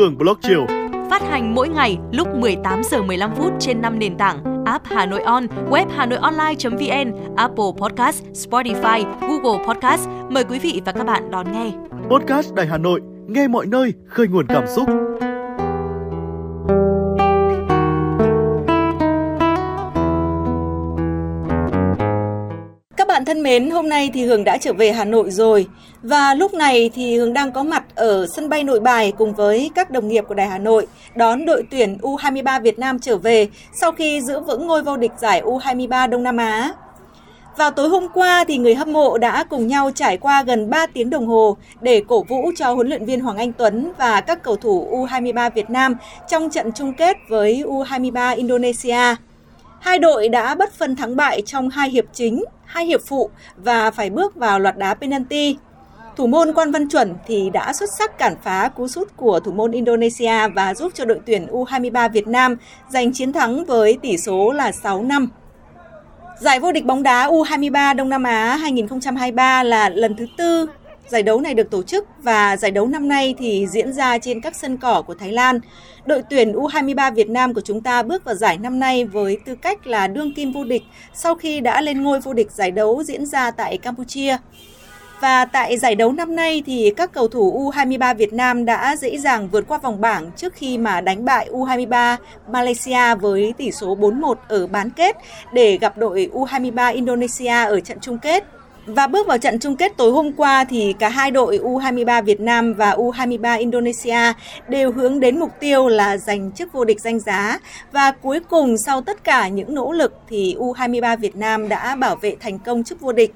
Hường Blog Chiều. Phát hành mỗi ngày lúc 18 giờ 15 phút trên 5 nền tảng app Hà Nội On, web Hà Nội Online.vn, Apple Podcast, Spotify, Google Podcast. Mời quý vị và các bạn đón nghe. Podcast Đài Hà Nội, nghe mọi nơi, khơi nguồn cảm xúc. Bạn thân mến, hôm nay thì Hường đã trở về Hà Nội rồi và lúc này thì Hường đang có mặt ở sân bay Nội Bài cùng với các đồng nghiệp của Đài Hà Nội đón đội tuyển U23 Việt Nam trở về sau khi giữ vững ngôi vô địch giải U23 Đông Nam Á. Vào tối hôm qua thì người hâm mộ đã cùng nhau trải qua gần 3 tiếng đồng hồ để cổ vũ cho huấn luyện viên Hoàng Anh Tuấn và các cầu thủ U23 Việt Nam trong trận chung kết với U23 Indonesia. Hai đội đã bất phân thắng bại trong hai hiệp chính, hai hiệp phụ và phải bước vào loạt đá penalty. Thủ môn Quan Văn Chuẩn thì đã xuất sắc cản phá cú sút của thủ môn Indonesia và giúp cho đội tuyển U23 Việt Nam giành chiến thắng với tỷ số là 6 năm. Giải vô địch bóng đá U23 Đông Nam Á 2023 là lần thứ tư Giải đấu này được tổ chức và giải đấu năm nay thì diễn ra trên các sân cỏ của Thái Lan. Đội tuyển U23 Việt Nam của chúng ta bước vào giải năm nay với tư cách là đương kim vô địch sau khi đã lên ngôi vô địch giải đấu diễn ra tại Campuchia. Và tại giải đấu năm nay thì các cầu thủ U23 Việt Nam đã dễ dàng vượt qua vòng bảng trước khi mà đánh bại U23 Malaysia với tỷ số 4-1 ở bán kết để gặp đội U23 Indonesia ở trận chung kết. Và bước vào trận chung kết tối hôm qua thì cả hai đội U23 Việt Nam và U23 Indonesia đều hướng đến mục tiêu là giành chức vô địch danh giá và cuối cùng sau tất cả những nỗ lực thì U23 Việt Nam đã bảo vệ thành công chức vô địch.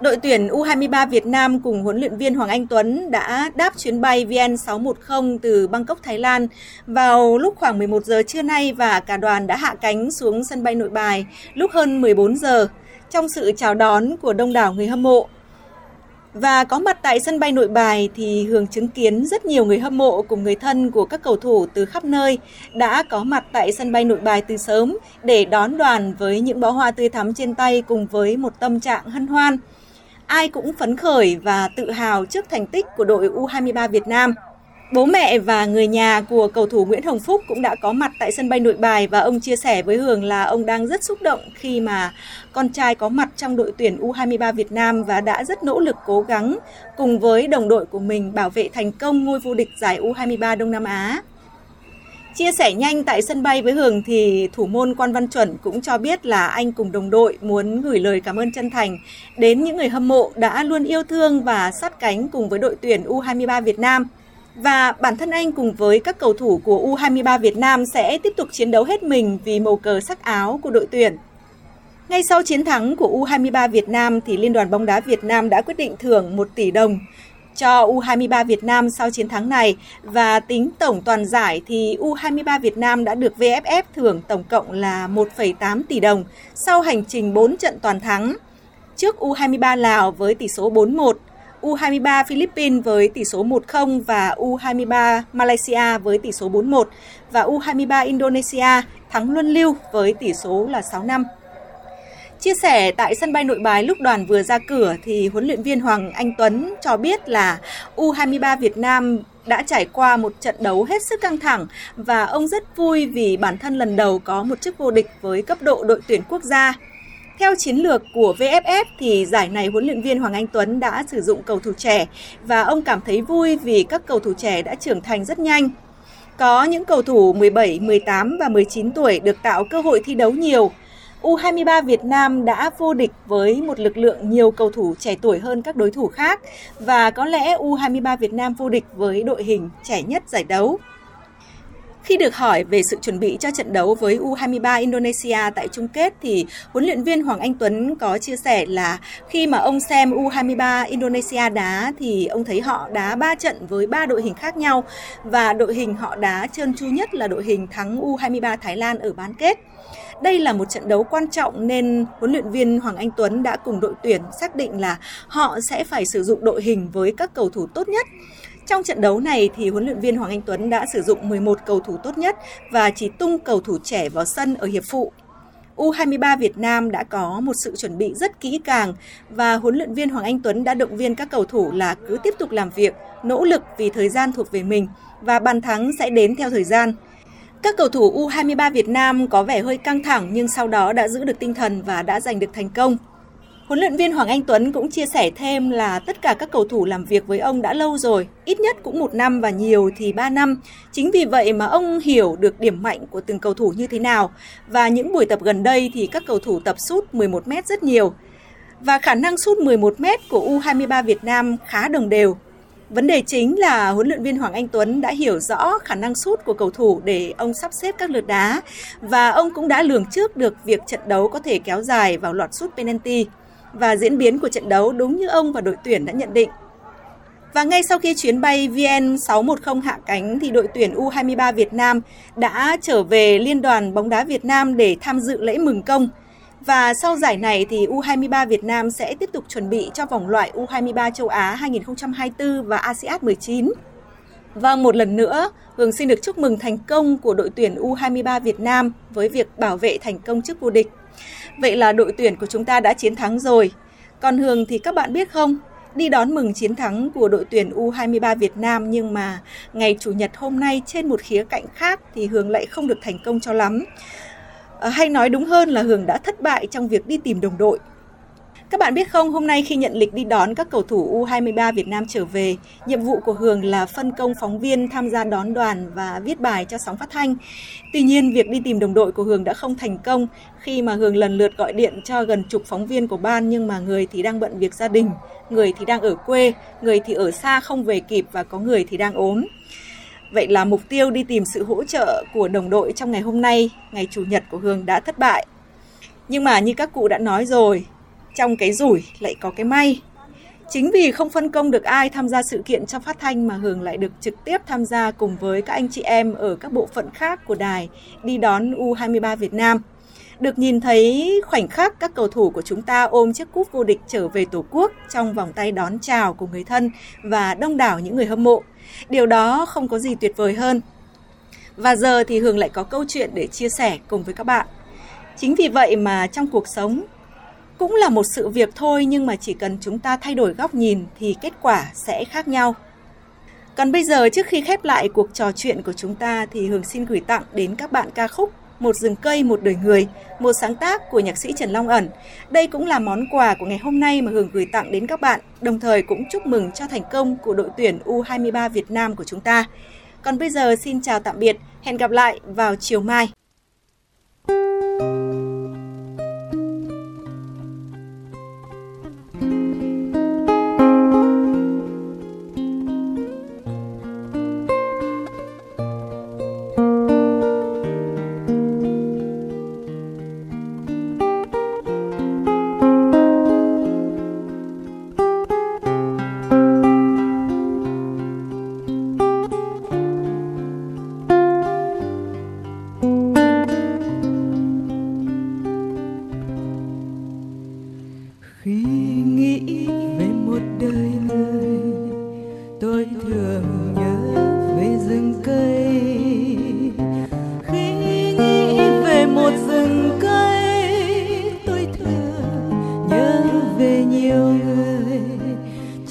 Đội tuyển U23 Việt Nam cùng huấn luyện viên Hoàng Anh Tuấn đã đáp chuyến bay VN610 từ Bangkok, Thái Lan vào lúc khoảng 11 giờ trưa nay và cả đoàn đã hạ cánh xuống sân bay Nội Bài lúc hơn 14 giờ trong sự chào đón của đông đảo người hâm mộ. Và có mặt tại sân bay nội bài thì Hường chứng kiến rất nhiều người hâm mộ cùng người thân của các cầu thủ từ khắp nơi đã có mặt tại sân bay nội bài từ sớm để đón đoàn với những bó hoa tươi thắm trên tay cùng với một tâm trạng hân hoan. Ai cũng phấn khởi và tự hào trước thành tích của đội U23 Việt Nam. Bố mẹ và người nhà của cầu thủ Nguyễn Hồng Phúc cũng đã có mặt tại sân bay Nội Bài và ông chia sẻ với Hường là ông đang rất xúc động khi mà con trai có mặt trong đội tuyển U23 Việt Nam và đã rất nỗ lực cố gắng cùng với đồng đội của mình bảo vệ thành công ngôi vô địch giải U23 Đông Nam Á. Chia sẻ nhanh tại sân bay với Hường thì thủ môn Quan Văn Chuẩn cũng cho biết là anh cùng đồng đội muốn gửi lời cảm ơn chân thành đến những người hâm mộ đã luôn yêu thương và sát cánh cùng với đội tuyển U23 Việt Nam – và bản thân anh cùng với các cầu thủ của U23 Việt Nam sẽ tiếp tục chiến đấu hết mình vì màu cờ sắc áo của đội tuyển. Ngay sau chiến thắng của U23 Việt Nam thì Liên đoàn bóng đá Việt Nam đã quyết định thưởng 1 tỷ đồng cho U23 Việt Nam sau chiến thắng này và tính tổng toàn giải thì U23 Việt Nam đã được VFF thưởng tổng cộng là 1,8 tỷ đồng sau hành trình 4 trận toàn thắng trước U23 Lào với tỷ số 4-1 U23 Philippines với tỷ số 1-0 và U23 Malaysia với tỷ số 4-1 và U23 Indonesia thắng luân lưu với tỷ số là 6-5. Chia sẻ tại sân bay Nội Bài lúc đoàn vừa ra cửa thì huấn luyện viên Hoàng Anh Tuấn cho biết là U23 Việt Nam đã trải qua một trận đấu hết sức căng thẳng và ông rất vui vì bản thân lần đầu có một chức vô địch với cấp độ đội tuyển quốc gia. Theo chiến lược của VFF thì giải này huấn luyện viên Hoàng Anh Tuấn đã sử dụng cầu thủ trẻ và ông cảm thấy vui vì các cầu thủ trẻ đã trưởng thành rất nhanh. Có những cầu thủ 17, 18 và 19 tuổi được tạo cơ hội thi đấu nhiều. U23 Việt Nam đã vô địch với một lực lượng nhiều cầu thủ trẻ tuổi hơn các đối thủ khác và có lẽ U23 Việt Nam vô địch với đội hình trẻ nhất giải đấu. Khi được hỏi về sự chuẩn bị cho trận đấu với U23 Indonesia tại chung kết thì huấn luyện viên Hoàng Anh Tuấn có chia sẻ là khi mà ông xem U23 Indonesia đá thì ông thấy họ đá 3 trận với 3 đội hình khác nhau và đội hình họ đá trơn tru nhất là đội hình thắng U23 Thái Lan ở bán kết. Đây là một trận đấu quan trọng nên huấn luyện viên Hoàng Anh Tuấn đã cùng đội tuyển xác định là họ sẽ phải sử dụng đội hình với các cầu thủ tốt nhất. Trong trận đấu này thì huấn luyện viên Hoàng Anh Tuấn đã sử dụng 11 cầu thủ tốt nhất và chỉ tung cầu thủ trẻ vào sân ở hiệp phụ. U23 Việt Nam đã có một sự chuẩn bị rất kỹ càng và huấn luyện viên Hoàng Anh Tuấn đã động viên các cầu thủ là cứ tiếp tục làm việc, nỗ lực vì thời gian thuộc về mình và bàn thắng sẽ đến theo thời gian. Các cầu thủ U23 Việt Nam có vẻ hơi căng thẳng nhưng sau đó đã giữ được tinh thần và đã giành được thành công. Huấn luyện viên Hoàng Anh Tuấn cũng chia sẻ thêm là tất cả các cầu thủ làm việc với ông đã lâu rồi, ít nhất cũng một năm và nhiều thì ba năm. Chính vì vậy mà ông hiểu được điểm mạnh của từng cầu thủ như thế nào. Và những buổi tập gần đây thì các cầu thủ tập sút 11 m rất nhiều. Và khả năng sút 11 m của U23 Việt Nam khá đồng đều. Vấn đề chính là huấn luyện viên Hoàng Anh Tuấn đã hiểu rõ khả năng sút của cầu thủ để ông sắp xếp các lượt đá và ông cũng đã lường trước được việc trận đấu có thể kéo dài vào loạt sút penalty và diễn biến của trận đấu đúng như ông và đội tuyển đã nhận định. Và ngay sau khi chuyến bay VN610 hạ cánh thì đội tuyển U23 Việt Nam đã trở về Liên đoàn bóng đá Việt Nam để tham dự lễ mừng công. Và sau giải này thì U23 Việt Nam sẽ tiếp tục chuẩn bị cho vòng loại U23 châu Á 2024 và ASEAN 19. Và một lần nữa, Hường xin được chúc mừng thành công của đội tuyển U23 Việt Nam với việc bảo vệ thành công chức vô địch. Vậy là đội tuyển của chúng ta đã chiến thắng rồi. Còn Hường thì các bạn biết không, đi đón mừng chiến thắng của đội tuyển U23 Việt Nam nhưng mà ngày Chủ nhật hôm nay trên một khía cạnh khác thì Hường lại không được thành công cho lắm. À, hay nói đúng hơn là Hường đã thất bại trong việc đi tìm đồng đội. Các bạn biết không, hôm nay khi nhận lịch đi đón các cầu thủ U23 Việt Nam trở về, nhiệm vụ của Hường là phân công phóng viên tham gia đón đoàn và viết bài cho sóng phát thanh. Tuy nhiên, việc đi tìm đồng đội của Hường đã không thành công khi mà Hường lần lượt gọi điện cho gần chục phóng viên của ban nhưng mà người thì đang bận việc gia đình, người thì đang ở quê, người thì ở xa không về kịp và có người thì đang ốm. Vậy là mục tiêu đi tìm sự hỗ trợ của đồng đội trong ngày hôm nay, ngày Chủ nhật của Hường đã thất bại. Nhưng mà như các cụ đã nói rồi, trong cái rủi lại có cái may. Chính vì không phân công được ai tham gia sự kiện trong phát thanh mà Hường lại được trực tiếp tham gia cùng với các anh chị em ở các bộ phận khác của đài đi đón U23 Việt Nam. Được nhìn thấy khoảnh khắc các cầu thủ của chúng ta ôm chiếc cúp vô địch trở về Tổ quốc trong vòng tay đón chào của người thân và đông đảo những người hâm mộ. Điều đó không có gì tuyệt vời hơn. Và giờ thì Hường lại có câu chuyện để chia sẻ cùng với các bạn. Chính vì vậy mà trong cuộc sống cũng là một sự việc thôi nhưng mà chỉ cần chúng ta thay đổi góc nhìn thì kết quả sẽ khác nhau. Còn bây giờ trước khi khép lại cuộc trò chuyện của chúng ta thì Hường xin gửi tặng đến các bạn ca khúc Một rừng cây một đời người, một sáng tác của nhạc sĩ Trần Long Ẩn. Đây cũng là món quà của ngày hôm nay mà Hường gửi tặng đến các bạn, đồng thời cũng chúc mừng cho thành công của đội tuyển U23 Việt Nam của chúng ta. Còn bây giờ xin chào tạm biệt, hẹn gặp lại vào chiều mai.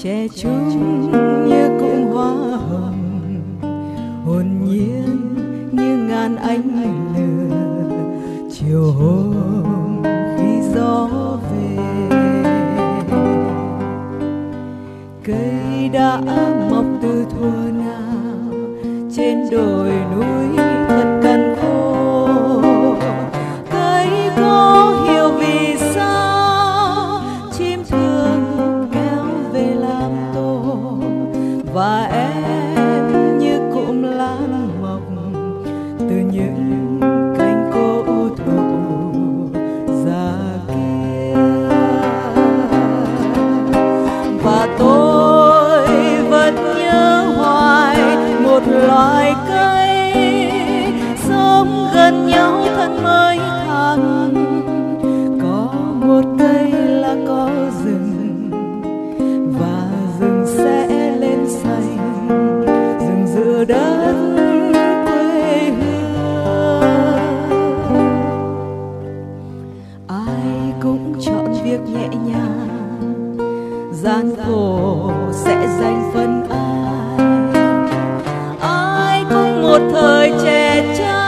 Trẻ trung như cung hoa hồng, hồn nhiên như ngàn ánh lửa. Chiều hôm khi gió về, cây đã mọc từ thuở nào trên đồi núi. thân mới thăng có một cây là có rừng, và rừng sẽ lên xanh. Rừng giữa đất quê hương. Ai cũng chọn việc nhẹ nhàng, gian khổ sẽ dành phần ai. Ai cũng một thời trẻ trai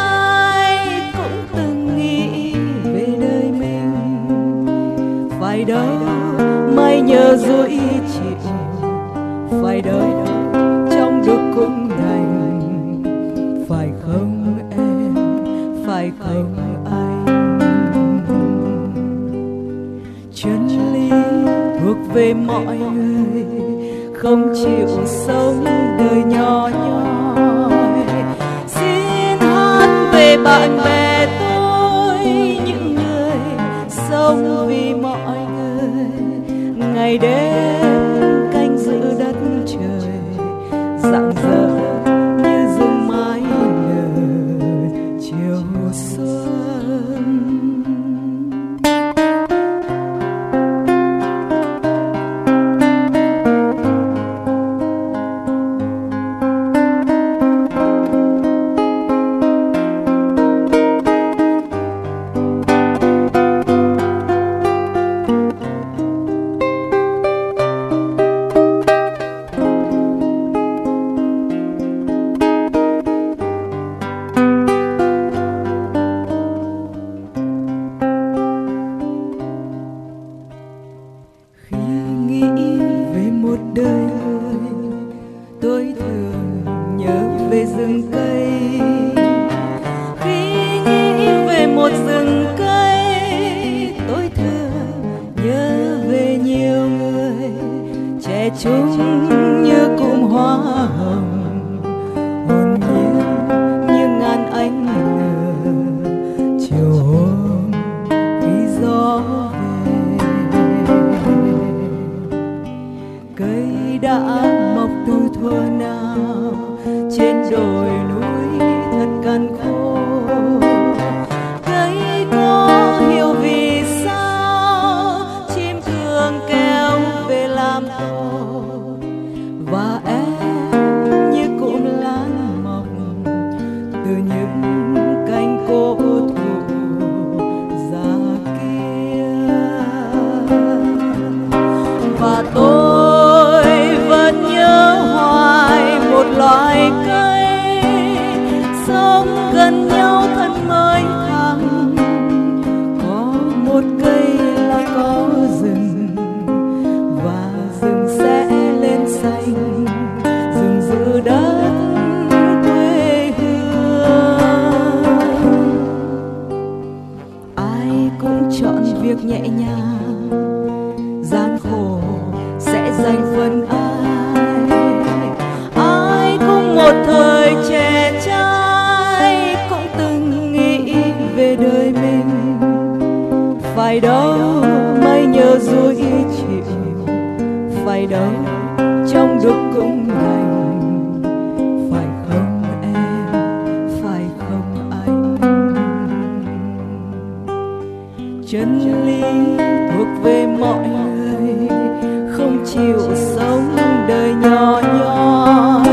chân lý thuộc về mọi người, không chịu sống đời nhỏ nhoi. Xin hát về bạn bè tôi, những người sống war đâu mai nhớ dối chịu, phải đâu trong đúc cũng lành. Phải không em? Phải không anh? Chân lý thuộc về mọi người, không chịu sống đời nhỏ nhoi.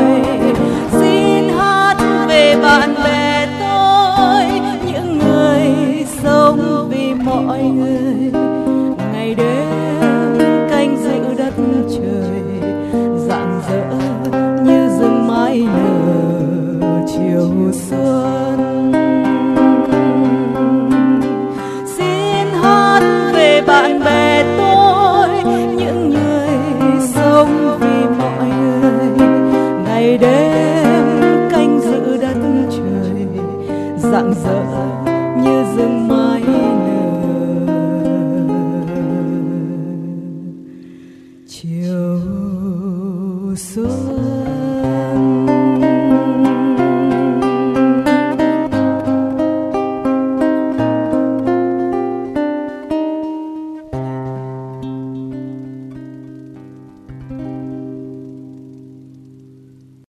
Xin hát về bạn bè tôi, những người sống vì mọi người. rạng rỡ.